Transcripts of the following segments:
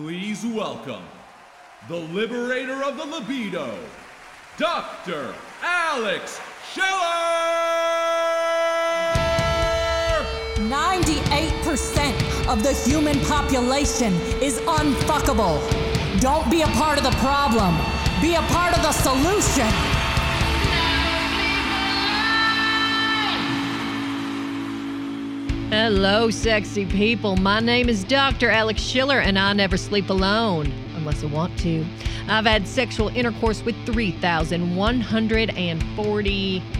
Please welcome the liberator of the libido, Dr. Alex Schiller! 98% of the human population is unfuckable. Don't be a part of the problem, be a part of the solution. Hello, sexy people. My name is Dr. Alex Schiller, and I never sleep alone unless I want to. I've had sexual intercourse with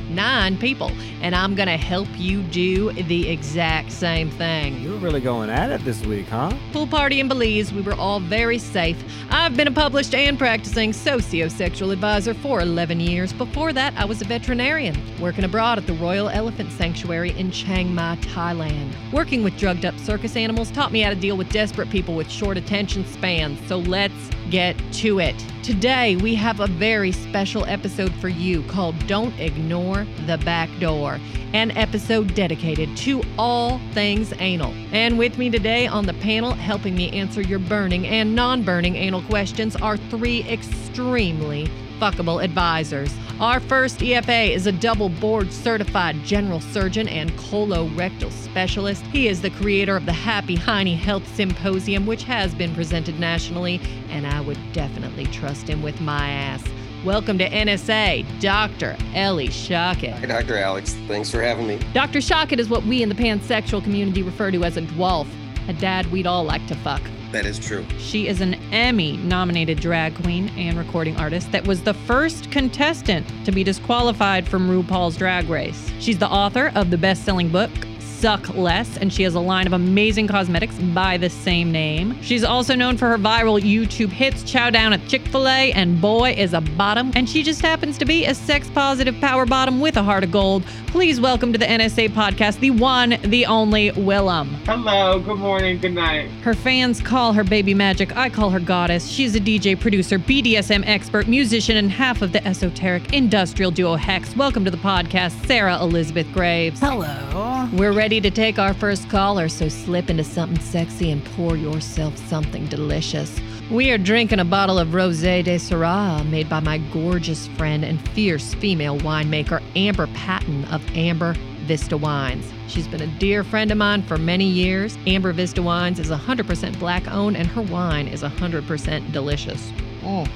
3,149 people, and I'm going to help you do the exact same thing. You're really going at it this week, huh? Pool party in Belize, we were all very safe. I've been a published and practicing sociosexual advisor for 11 years. Before that, I was a veterinarian, working abroad at the Royal Elephant Sanctuary in Chiang Mai, Thailand. Working with drugged up circus animals taught me how to deal with desperate people with short attention spans. So let's get to it. Today, we have a very special episode for you called Don't Ignore the Back Door, an episode dedicated to all things anal. And with me today on the panel, helping me answer your burning and non burning anal questions, are three extremely fuckable advisors. Our first EFA is a double board certified general surgeon and colorectal specialist. He is the creator of the Happy Hiney Health Symposium, which has been presented nationally, and I would definitely trust him with my ass. Welcome to NSA, Dr. Ellie Shockett. Hi, Dr. Alex. Thanks for having me. Dr. Shockett is what we in the pansexual community refer to as a dwarf, a dad we'd all like to fuck. That is true. She is an Emmy nominated drag queen and recording artist that was the first contestant to be disqualified from RuPaul's Drag Race. She's the author of the best selling book. Suck Less, and she has a line of amazing cosmetics by the same name. She's also known for her viral YouTube hits, Chow Down at Chick fil A, and Boy is a Bottom. And she just happens to be a sex positive power bottom with a heart of gold. Please welcome to the NSA podcast the one, the only Willem. Hello, good morning, good night. Her fans call her baby magic. I call her goddess. She's a DJ, producer, BDSM expert, musician, and half of the esoteric industrial duo Hex. Welcome to the podcast, Sarah Elizabeth Graves. Hello. We're ready to take our first caller, so slip into something sexy and pour yourself something delicious. We are drinking a bottle of Rosé de Syrah made by my gorgeous friend and fierce female winemaker, Amber Patton of Amber Vista Wines. She's been a dear friend of mine for many years. Amber Vista Wines is 100% black owned, and her wine is 100% delicious. Mm.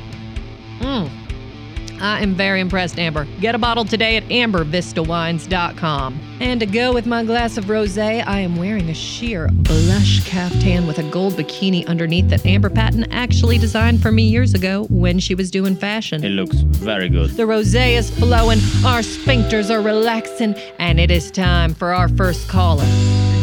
Mm. I am very impressed, Amber. Get a bottle today at ambervistawines.com. And to go with my glass of rosé, I am wearing a sheer blush caftan with a gold bikini underneath that Amber Patton actually designed for me years ago when she was doing fashion. It looks very good. The rosé is flowing, our sphincters are relaxing, and it is time for our first caller.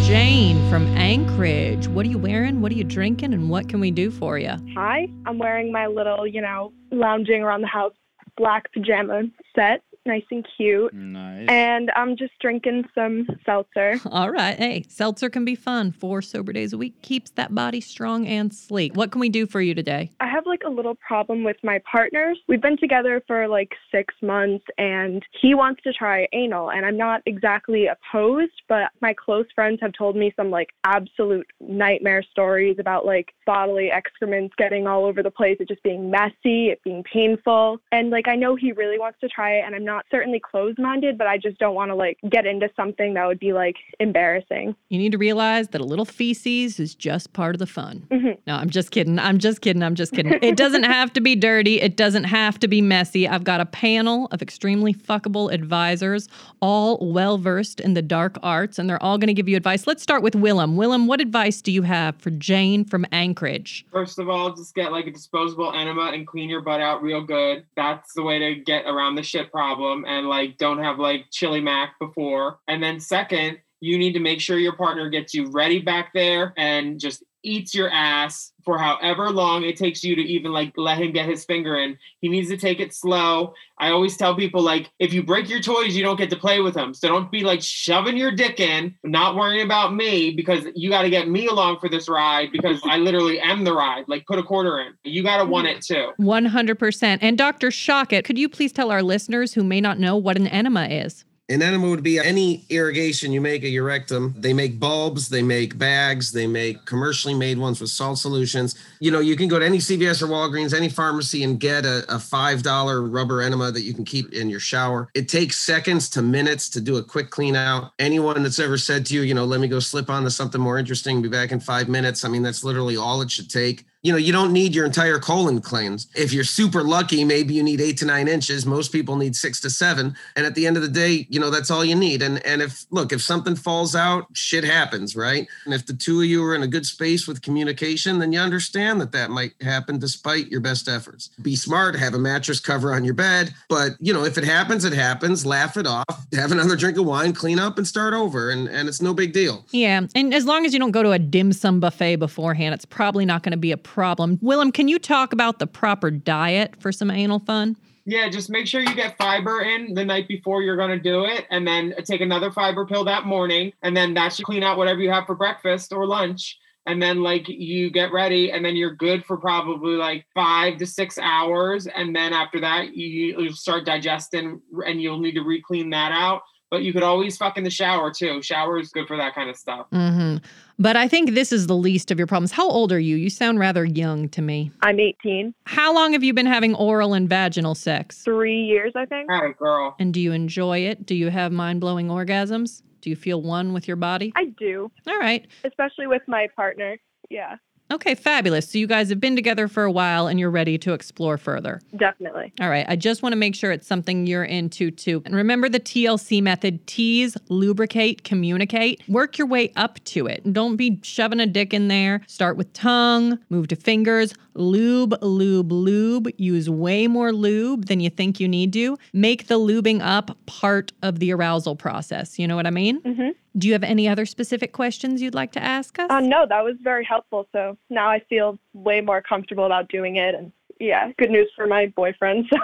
Jane from Anchorage. What are you wearing? What are you drinking? And what can we do for you? Hi, I'm wearing my little, you know, lounging around the house black pajama set, nice and cute. Nice. And I'm just drinking some seltzer. All right. Hey, seltzer can be fun. Four sober days a week keeps that body strong and sleek. What can we do for you today? I have like a little problem with my partners. We've been together for like six months and he wants to try anal. And I'm not exactly opposed, but my close friends have told me some like absolute nightmare stories about like bodily excrements getting all over the place, it just being messy, it being painful. And like I know he really wants to try it and I'm not certainly closed minded, but I just don't want to like get into something that would be like embarrassing. You need to realize that a little feces is just part of the fun. Mhm. No, I'm just kidding. I'm just kidding. I'm just kidding. it doesn't have to be dirty. It doesn't have to be messy. I've got a panel of extremely fuckable advisors, all well versed in the dark arts, and they're all going to give you advice. Let's start with Willem. Willem, what advice do you have for Jane from Anchorage? First of all, just get like a disposable enema and clean your butt out real good. That's the way to get around the shit problem and like don't have like chili mac before. And then second, you need to make sure your partner gets you ready back there and just eats your ass for however long it takes you to even like let him get his finger in. He needs to take it slow. I always tell people like if you break your toys, you don't get to play with them. So don't be like shoving your dick in, not worrying about me because you got to get me along for this ride because I literally am the ride. Like put a quarter in. You got to want it too. 100%. And Dr. Shockett, could you please tell our listeners who may not know what an enema is? An enema would be any irrigation you make at your rectum. They make bulbs, they make bags, they make commercially made ones with salt solutions. You know, you can go to any CVS or Walgreens, any pharmacy, and get a, a $5 rubber enema that you can keep in your shower. It takes seconds to minutes to do a quick clean out. Anyone that's ever said to you, you know, let me go slip onto something more interesting, be back in five minutes. I mean, that's literally all it should take you know, you don't need your entire colon cleansed. If you're super lucky, maybe you need eight to nine inches. Most people need six to seven. And at the end of the day, you know, that's all you need. And and if look, if something falls out, shit happens, right? And if the two of you are in a good space with communication, then you understand that that might happen despite your best efforts. Be smart, have a mattress cover on your bed. But you know, if it happens, it happens. Laugh it off. Have another drink of wine, clean up, and start over. And and it's no big deal. Yeah, and as long as you don't go to a dim sum buffet beforehand, it's probably not going to be a problem. Willem, can you talk about the proper diet for some anal fun? Yeah, just make sure you get fiber in the night before you're going to do it, and then take another fiber pill that morning, and then that should clean out whatever you have for breakfast or lunch. And then, like, you get ready, and then you're good for probably like five to six hours. And then after that, you, you start digesting, and you'll need to re-clean that out. But you could always fuck in the shower too. Shower is good for that kind of stuff. Mm-hmm. But I think this is the least of your problems. How old are you? You sound rather young to me. I'm 18. How long have you been having oral and vaginal sex? Three years, I think. All right, girl. And do you enjoy it? Do you have mind blowing orgasms? Do you feel one with your body? I do, All right. especially with my partner. Yeah, Okay, fabulous. So you guys have been together for a while and you're ready to explore further. definitely. All right. I just want to make sure it's something you're into too. And remember the TLC method tease, lubricate, communicate. Work your way up to it. Don't be shoving a dick in there. Start with tongue, move to fingers, lube, lube, lube. Use way more lube than you think you need to. Make the lubing up part of the arousal process. You know what I mean? Mm-hmm. Do you have any other specific questions you'd like to ask us? Uh, no, that was very helpful. So now I feel way more comfortable about doing it. And yeah, good news for my boyfriend.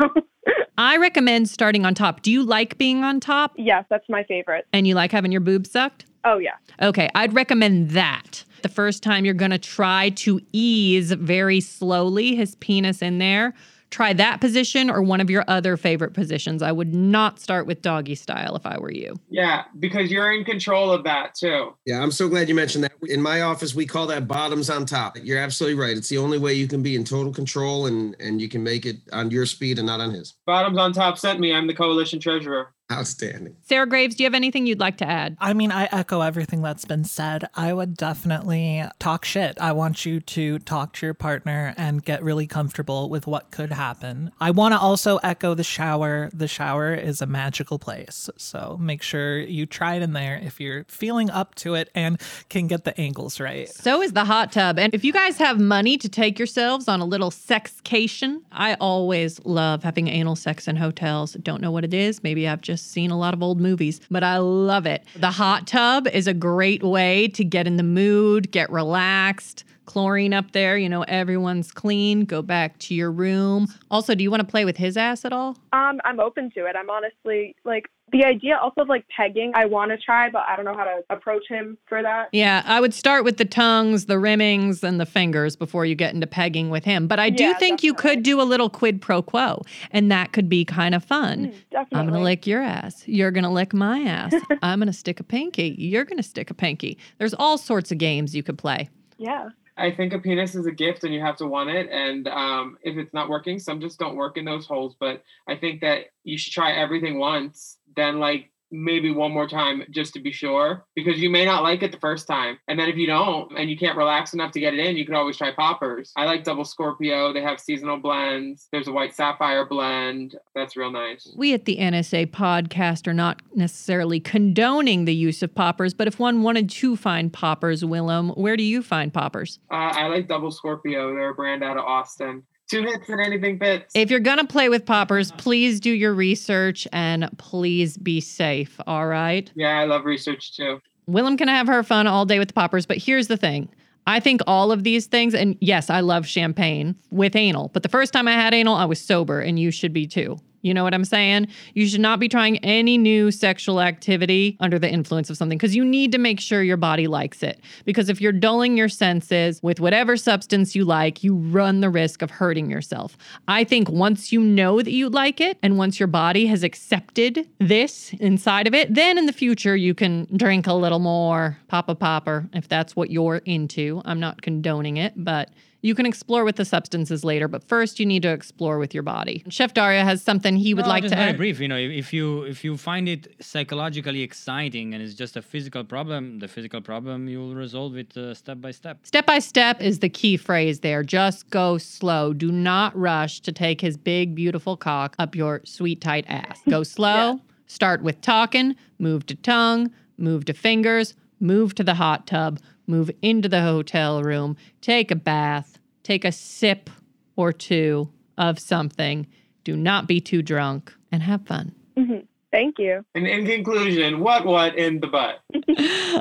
So I recommend starting on top. Do you like being on top yes, that's my favorite. and you like having your boobs sucked? Oh, yeah. Okay, I'd recommend that. The first time you're going to try to ease very slowly his penis in there, try that position or one of your other favorite positions. I would not start with doggy style if I were you. Yeah, because you're in control of that too. Yeah, I'm so glad you mentioned that. In my office, we call that bottoms on top. You're absolutely right. It's the only way you can be in total control and and you can make it on your speed and not on his. Bottoms on top sent me. I'm the coalition treasurer. Outstanding. Sarah Graves, do you have anything you'd like to add? I mean, I echo everything that's been said. I would definitely talk shit. I want you to talk to your partner and get really comfortable with what could happen. I want to also echo the shower. The shower is a magical place. So make sure you try it in there if you're feeling up to it and can get the angles right. So is the hot tub. And if you guys have money to take yourselves on a little sexcation, I always love having anal sex in hotels. Don't know what it is. Maybe I've just seen a lot of old movies, but I love it. The hot tub is a great way to get in the mood, get relaxed. Chlorine up there, you know, everyone's clean. Go back to your room. Also, do you want to play with his ass at all? Um, I'm open to it. I'm honestly like the idea also of like pegging. I want to try, but I don't know how to approach him for that. Yeah, I would start with the tongues, the rimmings, and the fingers before you get into pegging with him. But I do Yeah, think you could do a little quid pro quo, and that could be kind of fun. Definitely. I'm going to lick your ass. You're going to lick my ass. I'm going to stick a pinky. You're going to stick a pinky. There's all sorts of games you could play. Yeah. I think a penis is a gift and you have to want it. And um, if it's not working, some just don't work in those holes. But I think that you should try everything once, then like maybe one more time just to be sure, because you may not like it the first time. And then if you don't and you can't relax enough to get it in, you can always try poppers. I like double Scorpio. They have seasonal blends. There's a white sapphire blend. That's real nice. We at the NSA podcast are not necessarily condoning the use of poppers, but if one wanted to find poppers, Willem, where do you find poppers? Uh, I like double Scorpio. They're a brand out of Austin. Two hits and anything fits. If you're going to play with poppers, please do your research and please be safe, all right? Yeah, I love research too. Willem can have her fun all day with the poppers, but here's the thing. I think all of these things, and yes, I love champagne with anal, but the first time I had anal, I was sober, and you should be too. You know what I'm saying? You should not be trying any new sexual activity under the influence of something because you need to make sure your body likes it. Because if you're dulling your senses with whatever substance you like, you run the risk of hurting yourself. I think once you know that you like it and once your body has accepted this inside of it, then in the future you can drink a little more pop a popper if that's what you're into. I'm not condoning it, but you can explore with the substances later, but first you need to explore with your body. Chef Dario has something he would No, like just to very add. brief. You know, if if you if you find it psychologically exciting and it's just a physical problem, the physical problem you'll resolve it uh, step by step. Step by step is the key phrase there. Just go slow. Do not rush to take his big, beautiful cock up your sweet, tight ass. Go slow. Start with talking, move to tongue, move to fingers, move to the hot tub, move into the hotel room, take a bath, take a sip or two of something. Do not be too drunk and have fun. Mm-hmm. Thank you. And in conclusion, what what in the butt?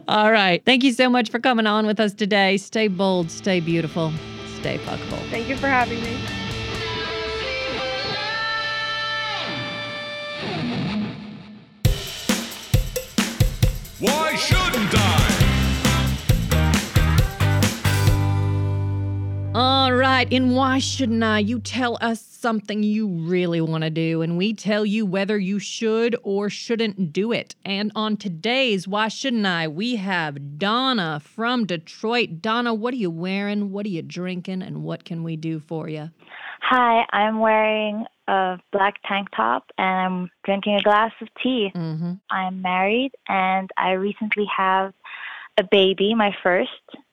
All right. Thank you so much for coming on with us today. Stay bold, stay beautiful, stay fuckable. Thank you for having me. Why shouldn't I? All right, and why shouldn't I? You tell us something you really want to do, and we tell you whether you should or shouldn't do it. And on today's Why Shouldn't I, we have Donna from Detroit. Donna, what are you wearing? What are you drinking? And what can we do for you? Hi, I'm wearing a black tank top and I'm drinking a glass of tea. Mm-hmm. I'm married and I recently have a baby, my first.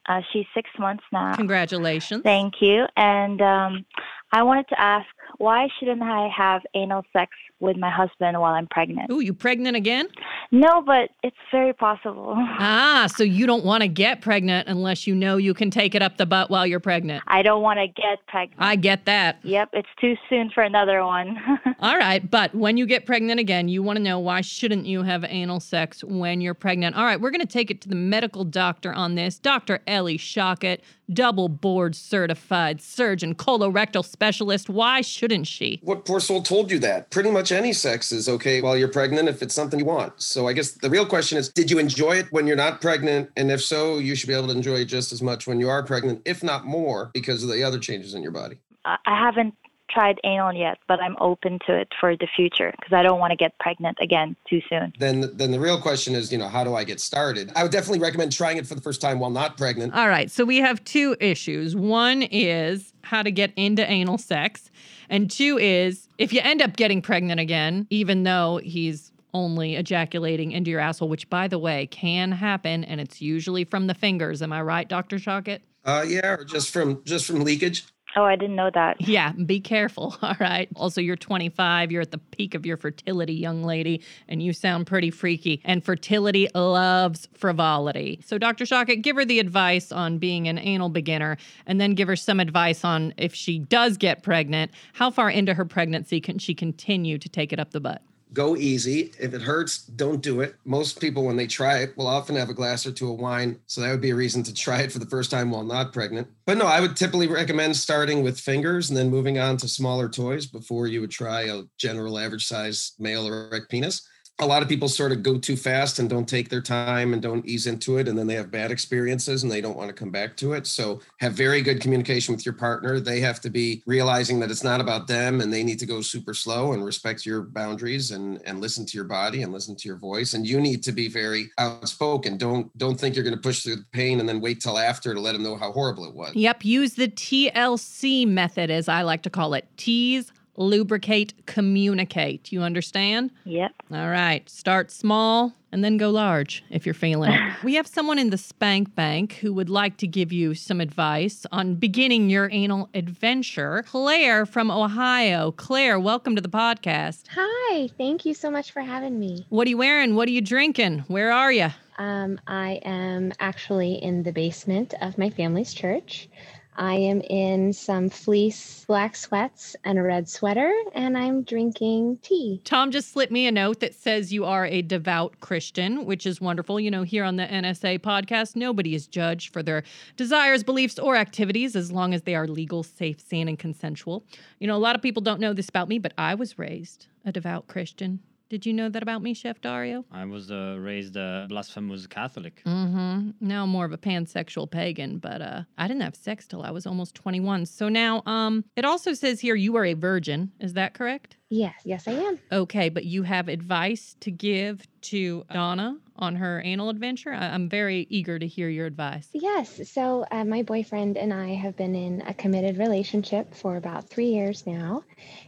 Uh, she's six months now. Congratulations. Thank you. And um, I wanted to ask, why shouldn't I have anal sex with my husband while I'm pregnant? Ooh, you pregnant again? No, but it's very possible. Ah, so you don't want to get pregnant unless you know you can take it up the butt while you're pregnant. I don't want to get pregnant. I get that. Yep, it's too soon for another one. All right, but when you get pregnant again, you want to know why shouldn't you have anal sex when you're pregnant? All right, we're going to take it to the medical doctor on this. Dr. Ellie Shockett, double board certified surgeon, colorectal specialist. Why shouldn't she? What poor soul told you that? Pretty much any sex is okay while you're pregnant if it's something you want. So I guess the real question is did you enjoy it when you're not pregnant? And if so, you should be able to enjoy it just as much when you are pregnant, if not more, because of the other changes in your body. I I haven't tried anal yet, but I'm open to it for the future because I don't want to get pregnant again too soon. Then then the real question is, you know, how do I get started? I would definitely recommend trying it for the first time while not pregnant. All right, so we have two issues. One is how to get into anal sex, and two is if you end up getting pregnant again, even though he's only ejaculating into your asshole, which by the way can happen, and it's usually from the fingers. Am I right, Dr. Shockett? Uh yeah, or just from just from leakage. Oh, I didn't know that. Yeah, be careful. All right. Also, you're 25. You're at the peak of your fertility, young lady, and you sound pretty freaky. And fertility loves frivolity. So, Dr. Shockett, give her the advice on being an anal beginner, and then give her some advice on if she does get pregnant, how far into her pregnancy can she continue to take it up the butt? Go easy. If it hurts, don't do it. Most people, when they try it, will often have a glass or two of wine. So that would be a reason to try it for the first time while not pregnant. But no, I would typically recommend starting with fingers and then moving on to smaller toys before you would try a general average size male erect penis. A lot of people sort of go too fast and don't take their time and don't ease into it. And then they have bad experiences and they don't want to come back to it. So have very good communication with your partner. They have to be realizing that it's not about them and they need to go super slow and respect your boundaries and, and listen to your body and listen to your voice. And you need to be very outspoken. Don't don't think you're going to push through the pain and then wait till after to let them know how horrible it was. Yep, use the TLC method, as I like to call it tease, lubricate, communicate. You understand? Yep. All right. Start small and then go large if you're feeling it. we have someone in the Spank Bank who would like to give you some advice on beginning your anal adventure. Claire from Ohio. Claire, welcome to the podcast. Hi, thank you so much for having me. What are you wearing? What are you drinking? Where are you? Um, I am actually in the basement of my family's church. I am in some fleece black sweats and a red sweater, and I'm drinking tea. Tom just slipped me a note that says you are a devout Christian, which is wonderful. You know, here on the NSA podcast, nobody is judged for their desires, beliefs, or activities as long as they are legal, safe, sane, and consensual. You know, a lot of people don't know this about me, but I was raised a devout Christian. Did you know that about me, Chef Dario? I was uh, raised a blasphemous Catholic. Mm-hmm. Now more of a pansexual pagan, but uh, I didn't have sex till I was almost 21. So now, um, it also says here you are a virgin. Is that correct? Yes, yes, I am. Okay, but you have advice to give to Donna on her anal adventure. I- I'm very eager to hear your advice. Yes. So, uh, my boyfriend and I have been in a committed relationship for about three years now.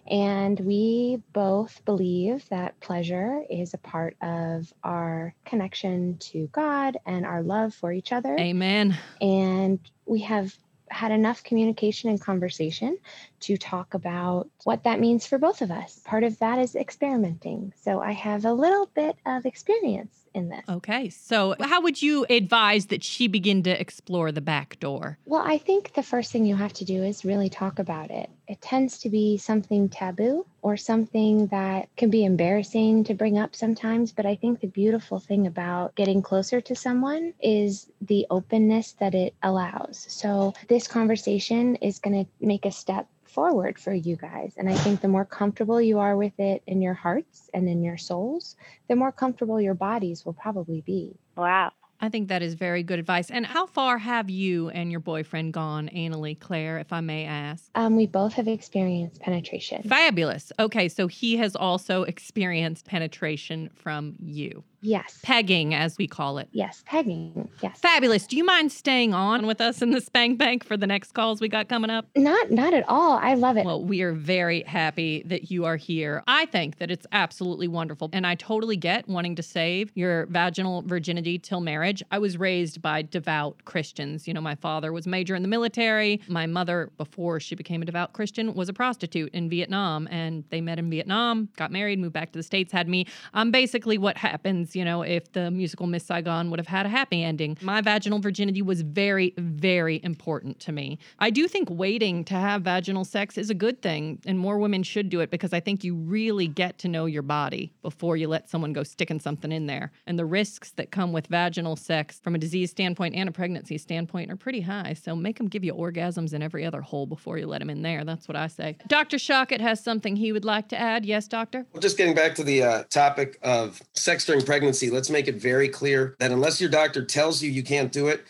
And we both believe that pleasure is a part of our connection to God and our love for each other. Amen. And we have had enough communication and conversation to talk about what that means for both of us. Part of that is experimenting. So, I have a little bit of experience in this. Okay, so how would you advise that she begin to explore the back door? Well, I think the first thing you have to do is really talk about it. It tends to be something taboo or something that can be embarrassing to bring up sometimes. But I think the beautiful thing about getting closer to someone is the openness that it allows. So, this conversation is going to make a step forward for you guys. And I think the more comfortable you are with it in your hearts and in your souls, the more comfortable your bodies will probably be. Wow. I think that is very good advice. And how far have you and your boyfriend gone anally, Claire, if I may ask? Um, we both have experienced penetration. Fabulous. Okay, so he has also experienced penetration from you. Yes. Pegging, as we call it. Yes, pegging. Yes. Fabulous. Do you mind staying on with us in the Spank Bank for the next calls we got coming up? Not not at all. I love it. Well, we are very happy that you are here. I think that it's absolutely wonderful. And I totally get wanting to save your vaginal virginity till marriage. I was raised by devout Christians. You know, my father was major in the military. My mother, before she became a devout Christian, was a prostitute in Vietnam. And they met in Vietnam, got married, moved back to the States, had me. I'm basically what happens, you know, if the musical Miss Saigon would have had a happy ending. My vaginal virginity was very, very important to me. I do think waiting to have vaginal sex is a good thing, and more women should do it because I think you really get to know your body before you let someone go sticking something in there. And the risks that come with vaginal sex from a disease standpoint and a pregnancy standpoint are pretty high. So make them give you orgasms in every other hole before you let them in there. That's what I say. Dr. Shockett has something he would like to add. Yes, doctor? Well, just getting back to the uh, topic of sex during pregnancy, let's make it very clear that unless your doctor tells you you can't do it,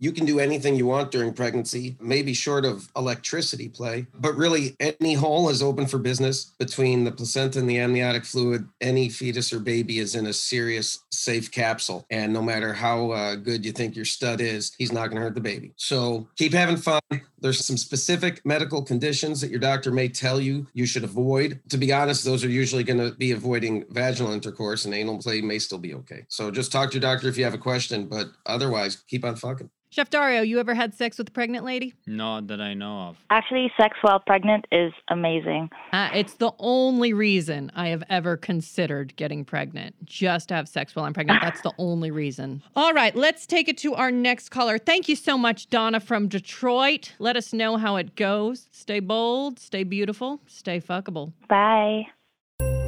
you can do anything you want during pregnancy, maybe short of electricity play. But really, any hole is open for business between the placenta and the amniotic fluid. Any fetus or baby is in a serious, safe capsule. And no matter how uh, good you think your stud is, he's not going to hurt the baby. So keep having fun. There's some specific medical conditions that your doctor may tell you you should avoid. To be honest, those are usually going to be avoiding vaginal intercourse, and anal play may still be okay. So just talk to your doctor if you have a question, but otherwise, keep on fucking. Chef Dario, you ever had sex with a pregnant lady? Not that I know of. Actually, sex while pregnant is amazing. Uh, it's the only reason I have ever considered getting pregnant. Just to have sex while I'm pregnant. That's the only reason. All right, let's take it to our next caller. Thank you so much, Donna from Detroit. Let us know how it goes. Stay bold, stay beautiful, stay fuckable. Bye.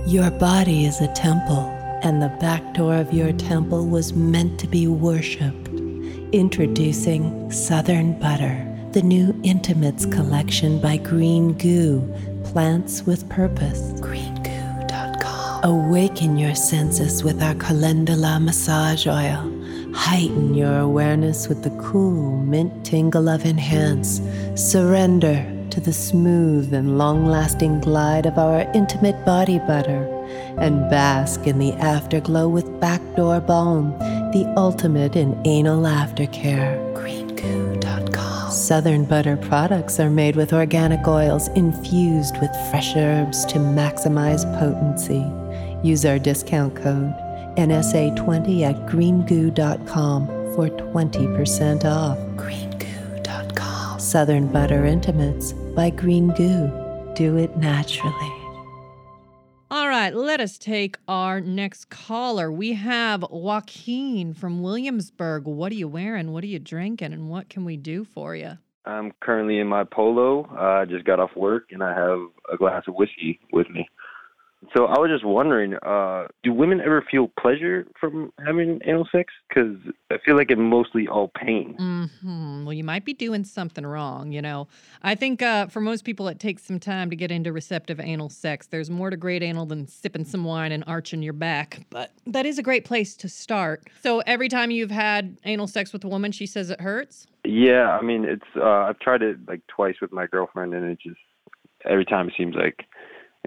Your body is a temple, and the back door of your temple was meant to be worshipped. Introducing Southern Butter, the new Intimates collection by Green Goo, Plants with Purpose. GreenGoo.com. Awaken your senses with our Calendula massage oil. Heighten your awareness with the cool mint tingle of Enhance. Surrender to the smooth and long lasting glide of our intimate body butter. And bask in the afterglow with Backdoor Balm, the ultimate in anal aftercare. GreenGoo.com. Southern Butter products are made with organic oils infused with fresh herbs to maximize potency. Use our discount code NSA20 at greengoo.com for 20% off. Greengoo.com. Southern Butter Intimates by Green Goo. Do it naturally. All right, let us take our next caller. We have Joaquin from Williamsburg. What are you wearing? What are you drinking? And what can we do for you? I'm currently in my polo. I just got off work and I have a glass of whiskey with me. So I was just wondering, uh, do women ever feel pleasure from having anal sex? Because I feel like it's mostly all pain. hmm Well, you might be doing something wrong. You know, I think uh, for most people, it takes some time to get into receptive anal sex. There's more to great anal than sipping some wine and arching your back, but that is a great place to start. So every time you've had anal sex with a woman, she says it hurts. Yeah, I mean, it's. Uh, I've tried it like twice with my girlfriend, and it just every time it seems like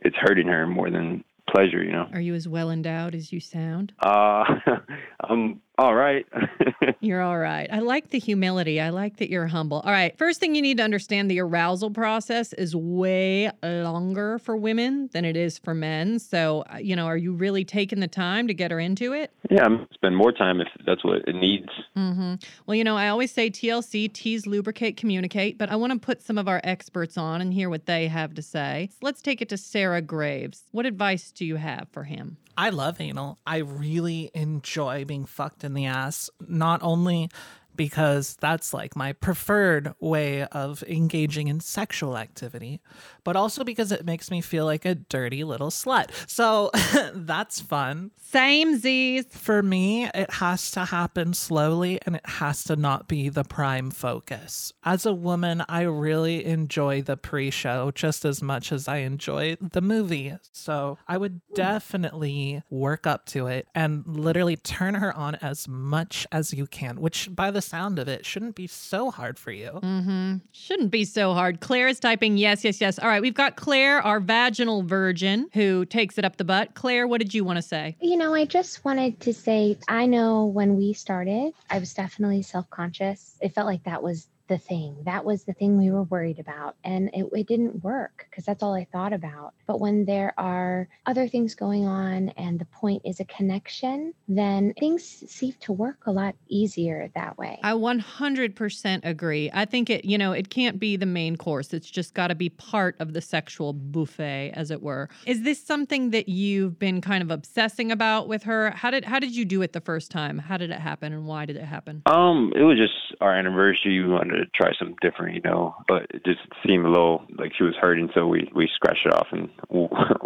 it's hurting her more than pleasure. You know. Are you as well endowed as you sound? Uh, I'm all right. You're all right. I like the humility. I like that you're humble. All right. First thing you need to understand the arousal process is way longer for women than it is for men. So, uh, you know, are you really taking the time to get her into it? yeah, I'm spend more time if that's what it needs. Mm-hmm. Well, you know, I always say TLC, tease, lubricate, communicate, but I want to put some of our experts on and hear what they have to say. So let's take it to Sarah Graves. What advice do you have for him? I love anal. I really enjoy being fucked in the ass, not only because that's like my preferred way of engaging in sexual activity, but also because it makes me feel like a dirty little slut. So that's fun. Same Z's. For me, it has to happen slowly and it has to not be the prime focus. As a woman, I really enjoy the pre show just as much as I enjoy the movie. So I would definitely work up to it and literally turn her on as much as you can, which by the sound of it shouldn't be so hard for you. Mm-hmm. Shouldn't be so hard. Claire is typing yes, yes, yes. All right, we've got Claire, our vaginal virgin, who takes it up the butt. Claire, what did you want to say? You know, I just wanted to say I know when we started, I was definitely self conscious. It felt like that was the thing. That was the thing we were worried about. And it, it didn't work because that's all I thought about. But when there are other things going on and the point is a connection, then things seem to work a lot easier that way. I 100% agree. I think it, you know, it can't be the main course. It's just got to be part of the sexual buffet, as it were. Is this something that you've been kind of obsessing about with her? How did how did you do it the first time? How did it happen and why did it happen? Um, it was just our anniversary. We wanted to try something different, you know, but it just seemed a little like she was hurting, so we we scratched it off and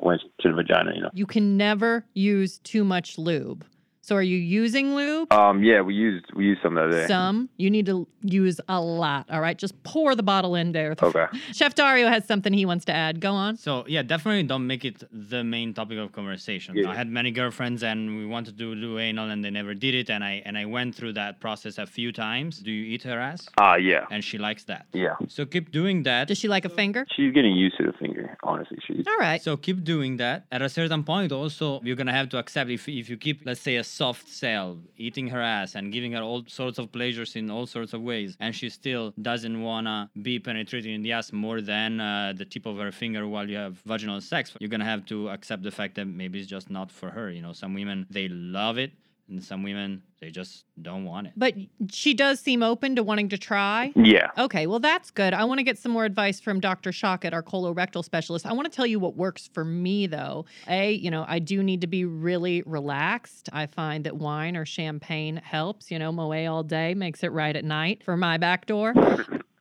went to the vagina, you know. You can never use too much lube. So are you using lube? Um, yeah, we used we used some the other day. Some. You need to use a lot. All right. Just pour the bottle in there. Okay. Chef Dario has something he wants to add. Go on. So yeah, definitely don't make it the main topic of conversation. Yeah. I had many girlfriends and we wanted to do anal and they never did it and I and I went through that process a few times. Do you eat her ass? Ah, yeah. And she likes that. Yeah. So keep doing that. Does she like a finger? She's getting used to the finger, honestly. She's All right. So keep doing that. At a certain point, also, you're gonna have to accept if if you keep, let's say, a soft cell eating her ass and giving her all sorts of pleasures in all sorts of ways, and she still doesn't wanna be penetrated in the ass more than uh, the tip of her finger while you have vaginal sex, you're gonna have to accept the fact that maybe it's just not for her. You know, some women they love it, and some women they just don't want it. But she does seem open to wanting to try. Yeah. Okay, well, that's good. I want to get some more advice from Dr. Shockett, our colorectal specialist. I want to tell you what works for me, though. A, you know, I do need to be really relaxed. I find that wine or champagne helps. You know, Moet all day makes it right at night for my back door.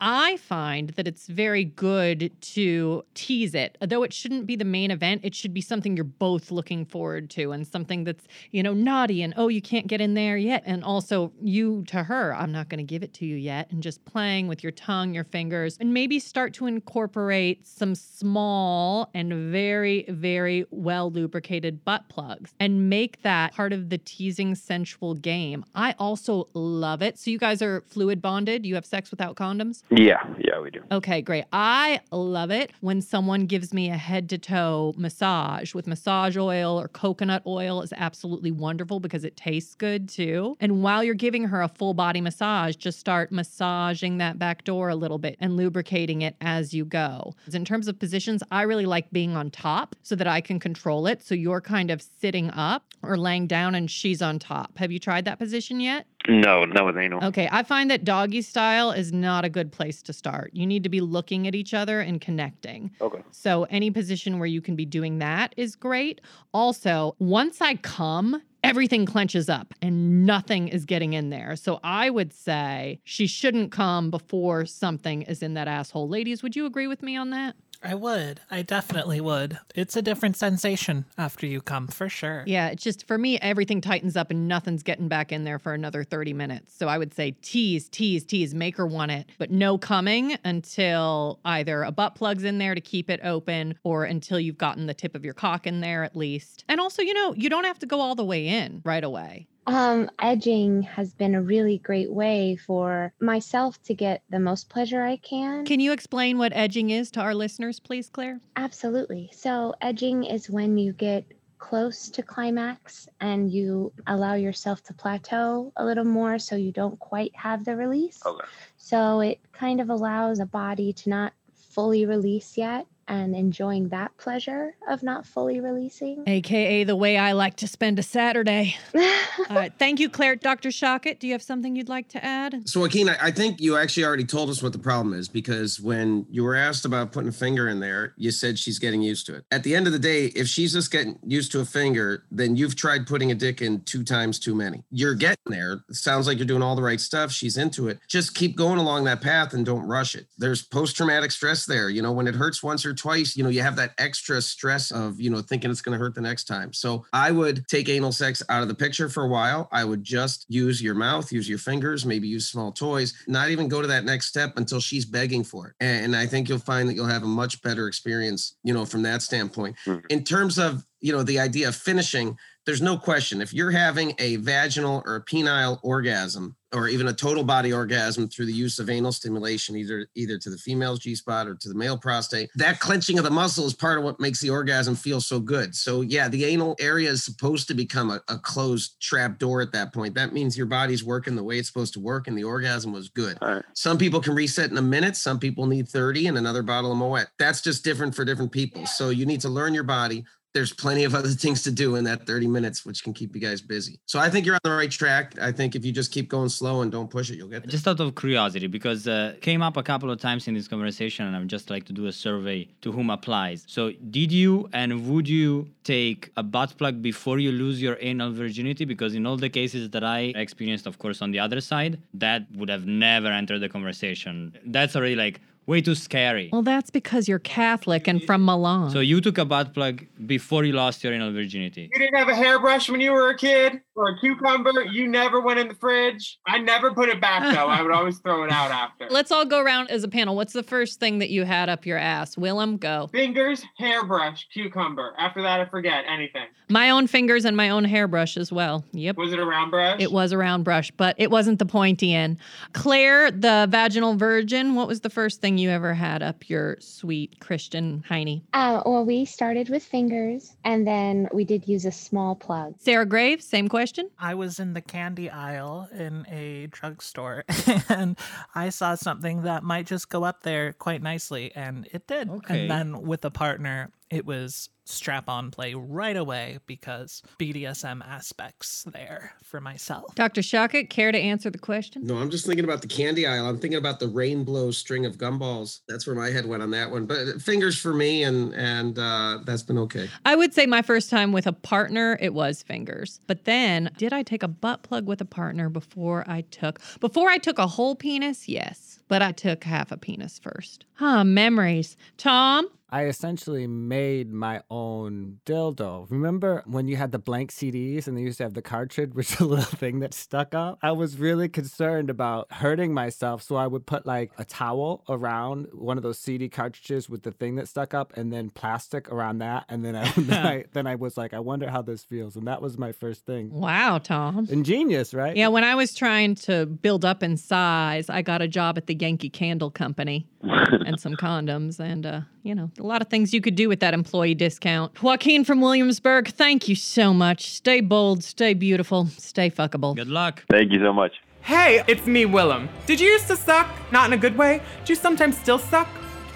I find that it's very good to tease it. Though it shouldn't be the main event, it should be something you're both looking forward to and something that's, you know, naughty and, oh, you can't get in there yet. And also, you to her, I'm not going to give it to you yet. And just playing with your tongue, your fingers, and maybe start to incorporate some small and very, very well lubricated butt plugs and make that part of the teasing sensual game. I also love it. So, you guys are fluid bonded? You have sex without condoms? Yeah, yeah, we do. Okay, great. I love it when someone gives me a head to toe massage with massage oil or coconut oil is absolutely wonderful because it tastes good too. And while you're giving her a full body massage, just start massaging that back door a little bit and lubricating it as you go. In terms of positions, I really like being on top so that I can control it. So you're kind of sitting up or laying down and she's on top. Have you tried that position yet? No, not with anal. Okay, I find that doggy style is not a good place to start. You need to be looking at each other and connecting. Okay. So, any position where you can be doing that is great. Also, once I come, everything clenches up and nothing is getting in there. So I would say she shouldn't come before something is in that asshole. Ladies, would you agree with me on that? I would. I definitely would. It's a different sensation after you come, for sure. Yeah, it's just for me, everything tightens up and nothing's getting back in there for another 30 minutes. So I would say tease, tease, tease, make her want it, but no coming until either a butt plug's in there to keep it open or until you've gotten the tip of your cock in there at least. And also, you know, you don't have to go all the way in right away. Um, edging has been a really great way for myself to get the most pleasure I can. Can you explain what edging is to our listeners, please, Claire? Absolutely. So, edging is when you get close to climax and you allow yourself to plateau a little more so you don't quite have the release. Okay. So, it kind of allows the body to not fully release yet and enjoying that pleasure of not fully releasing. AKA the way I like to spend a Saturday. All right. Uh, thank you, Claire. Dr. Shockett, do you have something you'd like to add? So, Joaquin, I, I think you actually already told us what the problem is because when you were asked about putting a finger in there, you said she's getting used to it. At the end of the day, if she's just getting used to a finger, then you've tried putting a dick in two times too many. You're getting there. It sounds like you're doing all the right stuff. She's into it. Just keep going along that path and don't rush it. There's post traumatic stress there. You know, when it hurts once or twice, you know, you have that extra stress of, you know, thinking it's going to hurt the next time. So I would take anal sex out of the picture for a while. I would just use your mouth, use your fingers, maybe use small toys, not even go to that next step until she's begging for it. And I think you'll find that you'll have a much better experience, you know, from that standpoint. Hmm. In terms of, you know, the idea of finishing, there's no question. If you're having a vaginal or a penile orgasm, or even a total body orgasm through the use of anal stimulation, either either to the female's G spot or to the male prostate, that clenching of the muscle is part of what makes the orgasm feel so good. So yeah, the anal area is supposed to become a, a closed trap door at that point. That means your body's working the way it's supposed to work, and the orgasm was good. Some people can reset in a minute. Some people need 30 and another bottle of Moet. That's just different for different people. So you need to learn your body there's plenty of other things to do in that 30 minutes, which can keep you guys busy. So I think you're on the right track. I think if you just keep going slow and don't push it, you'll get there. Just out of curiosity, because uh, came up a couple of times in this conversation, and I would just like to do a survey to whom applies. So, did you and would you take a butt plug before you lose your anal virginity? Because in all the cases that I experienced, of course, on the other side, that would have never entered the conversation. That's already like way too scary. Well, that's because you're Catholic and from Milan. So you took a butt plug before you lost your anal virginity. You didn't have a hairbrush when you were a kid or a cucumber. You never went in the fridge. I never put it back though. I would always throw it out after. Let's all go around as a panel. What's the first thing that you had up your ass? Willem, go. Fingers, hairbrush, cucumber. After that, I forget anything. My own fingers and my own hairbrush as well. Yep. Was it a round brush? It was a round brush, but it wasn't the pointy end. Claire, the vaginal virgin, what was the first thing you ever had up your sweet Christian hiney? Uh, well, we started with fingers and then we did use a small plug. Sarah Graves, same question. I was in the candy aisle in a drugstore and I saw something that might just go up there quite nicely, and it did. Okay. And then with a partner, it was strap on play right away because BDSM aspects there for myself. Dr. Shockett, care to answer the question? No, I'm just thinking about the candy aisle. I'm thinking about the rainbow string of gumballs. That's where my head went on that one. But fingers for me, and and uh, that's been okay. I would say my first time with a partner, it was fingers. But then, did I take a butt plug with a partner before I took before I took a whole penis? Yes, but I took half a penis first. Huh, memories. Tom, I essentially made my own dildo. Remember when you had the blank CDs and they used to have the cartridge, which is a little thing that stuck up? I was really concerned about hurting myself, so I would put like a towel around one of those CD cartridges with the thing that stuck up, and then plastic around that, and then I, then I then I was like, I wonder how this feels, and that was my first thing. Wow, Tom. Ingenious, right? Yeah, when I was trying to build up in size, I got a job at the Yankee Candle Company and some condoms, and uh, you know, a lot of things you could do with that employee discount. Joaquin from Williamsburg, thank you so much. Stay bold, stay beautiful, stay fuckable. Good luck. Thank you so much. Hey, it's me, Willem. Did you used to suck? Not in a good way? Do you sometimes still suck?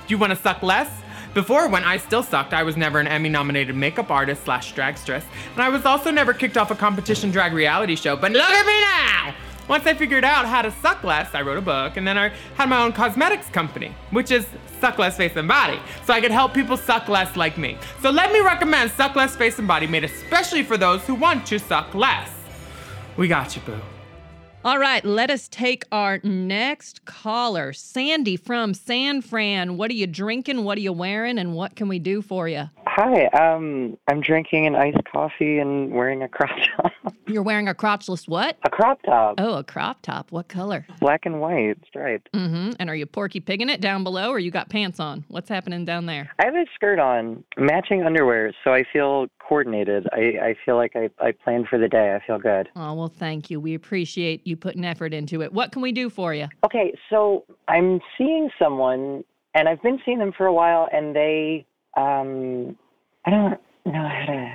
Do you want to suck less? Before, when I still sucked, I was never an Emmy nominated makeup artist slash dragstress, and I was also never kicked off a competition drag reality show, but look at me now! Once I figured out how to suck less, I wrote a book, and then I had my own cosmetics company, which is Suck Less Face and Body, so I could help people suck less like me. So let me recommend Suck Less Face and Body, made especially for those who want to suck less. We got you, boo. All right, let us take our next caller. Sandy from San Fran. What are you drinking? What are you wearing? And what can we do for you? Hi, um, I'm drinking an iced coffee and wearing a crop top. You're wearing a crotchless what? A crop top. Oh, a crop top. What color? Black and white, striped. Mm-hmm. And are you porky pigging it down below or you got pants on? What's happening down there? I have a skirt on, matching underwear, so I feel coordinated. I, I feel like I, I planned for the day. I feel good. Oh, well, thank you. We appreciate you putting effort into it. What can we do for you? Okay, so I'm seeing someone, and I've been seeing them for a while, and they, um, I don't know how to.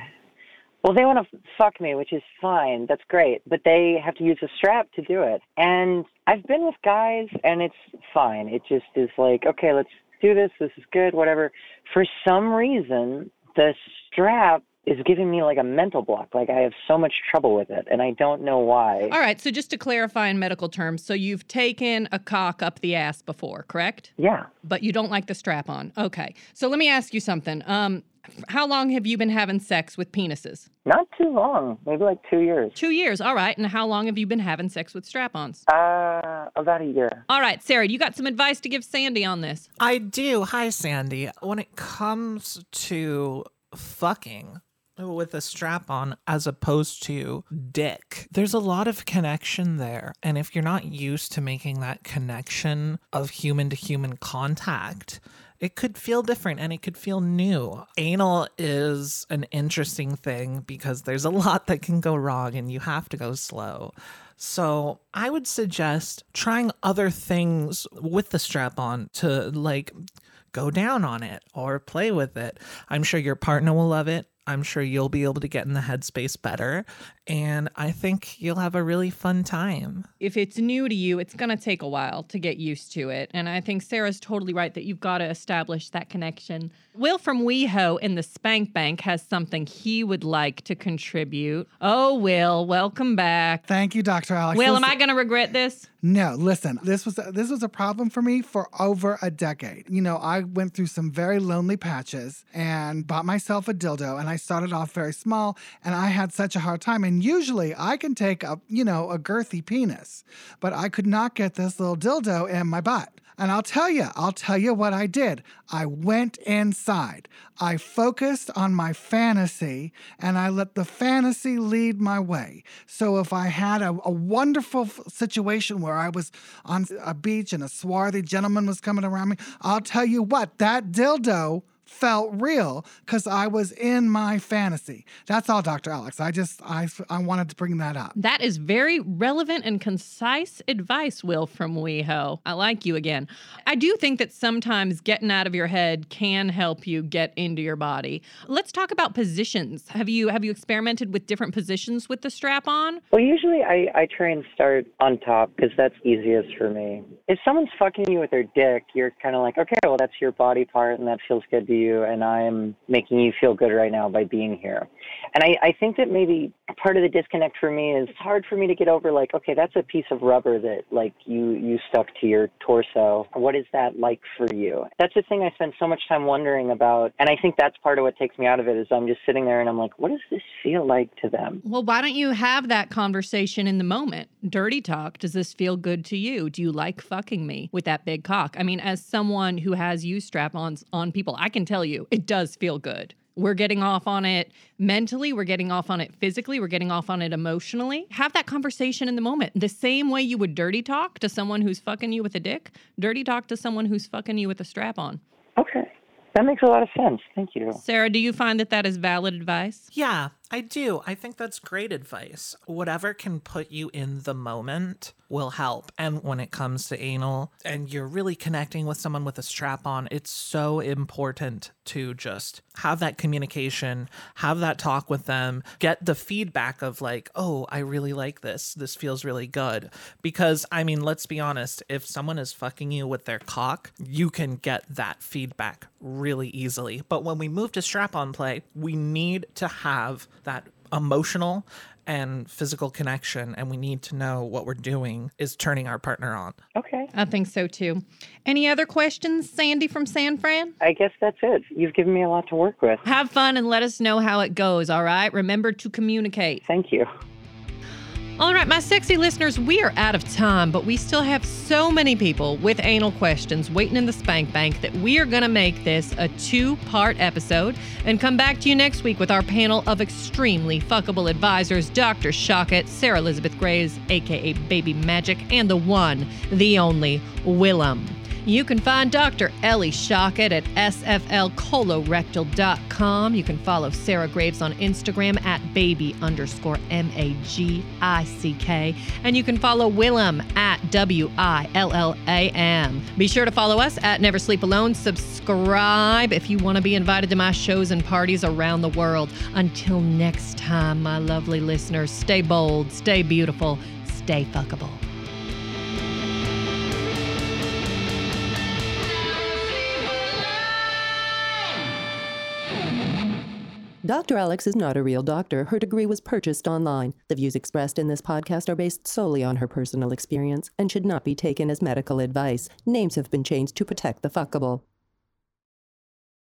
Well, they want to fuck me, which is fine. That's great. But they have to use a strap to do it. And I've been with guys, and it's fine. It just is like, okay, let's do this. This is good, whatever. For some reason, the strap is giving me like a mental block. Like I have so much trouble with it, and I don't know why. All right, so just to clarify in medical terms, so you've taken a cock up the ass before, correct? Yeah. But you don't like the strap on. Okay. So let me ask you something. Um, how long have you been having sex with penises? Not too long, maybe like two years. Two years, all right. And how long have you been having sex with strap ons? Uh, about a year. All right, Sarah, you got some advice to give Sandy on this? I do. Hi, Sandy. When it comes to fucking, with a strap on as opposed to dick. There's a lot of connection there. And if you're not used to making that connection of human to human contact, it could feel different and it could feel new. Anal is an interesting thing because there's a lot that can go wrong and you have to go slow. So I would suggest trying other things with the strap on to like go down on it or play with it. I'm sure your partner will love it. I'm sure you'll be able to get in the headspace better. And I think you'll have a really fun time. If it's new to you, it's going to take a while to get used to it. And I think Sarah's totally right that you've got to establish that connection. Will from WeHo in the Spank Bank has something he would like to contribute. Oh, Will, welcome back. Thank you, Dr. Alex. Will, am I going to regret this? No, listen. This was this was a problem for me for over a decade. You know, I went through some very lonely patches and bought myself a dildo and I started off very small and I had such a hard time and usually I can take a, you know, a girthy penis, but I could not get this little dildo in my butt. And I'll tell you, I'll tell you what I did. I went inside. I focused on my fantasy and I let the fantasy lead my way. So if I had a, a wonderful situation where I was on a beach and a swarthy gentleman was coming around me, I'll tell you what, that dildo felt real because I was in my fantasy. That's all, Dr. Alex. I just, I, I wanted to bring that up. That is very relevant and concise advice, Will from WeHo. I like you again. I do think that sometimes getting out of your head can help you get into your body. Let's talk about positions. Have you have you experimented with different positions with the strap on? Well, usually I, I try and start on top because that's easiest for me. If someone's fucking you with their dick, you're kind of like, okay, well, that's your body part and that feels good to you, and I'm making you feel good right now by being here. And I, I think that maybe part of the disconnect for me is it's hard for me to get over, like, okay, that's a piece of rubber that, like, you, you stuck to your torso. What is that like for you? That's the thing I spend so much time wondering about. And I think that's part of what takes me out of it is I'm just sitting there and I'm like, what does this feel like to them? Well, why don't you have that conversation in the moment? Dirty talk. Does this feel good to you? Do you like fucking me with that big cock? I mean, as someone who has used strap ons on people, I can tell you it does feel good. We're getting off on it mentally, we're getting off on it physically, we're getting off on it emotionally. Have that conversation in the moment. The same way you would dirty talk to someone who's fucking you with a dick, dirty talk to someone who's fucking you with a strap on. Okay. That makes a lot of sense. Thank you. Sarah, do you find that that is valid advice? Yeah, I do. I think that's great advice. Whatever can put you in the moment will help. And when it comes to anal and you're really connecting with someone with a strap on, it's so important to just have that communication, have that talk with them, get the feedback of like, oh, I really like this. This feels really good. Because, I mean, let's be honest, if someone is fucking you with their cock, you can get that feedback really easily. But when we move to strap on play, we need to have that emotional and physical connection, and we need to know what we're doing is turning our partner on. Okay. I think so too. Any other questions, Sandy from San Fran? I guess that's it. You've given me a lot to work with. Have fun and let us know how it goes, all right? Remember to communicate. Thank you. All right, my sexy listeners, we are out of time, but we still have so many people with anal questions waiting in the spank bank that we are going to make this a two part episode and come back to you next week with our panel of extremely fuckable advisors Dr. Shockett, Sarah Elizabeth Graves, aka Baby Magic, and the one, the only, Willam. You can find Dr. Ellie Shockett at sflcolorectal.com. You can follow Sarah Graves on Instagram at baby underscore M A G I C K. And you can follow Willam at W I L L A M. Be sure to follow us at Never Sleep Alone. Subscribe if you want to be invited to my shows and parties around the world. Until next time, my lovely listeners, stay bold, stay beautiful, stay fuckable. Dr. Alex is not a real doctor. Her degree was purchased online. The views expressed in this podcast are based solely on her personal experience and should not be taken as medical advice. Names have been changed to protect the fuckable.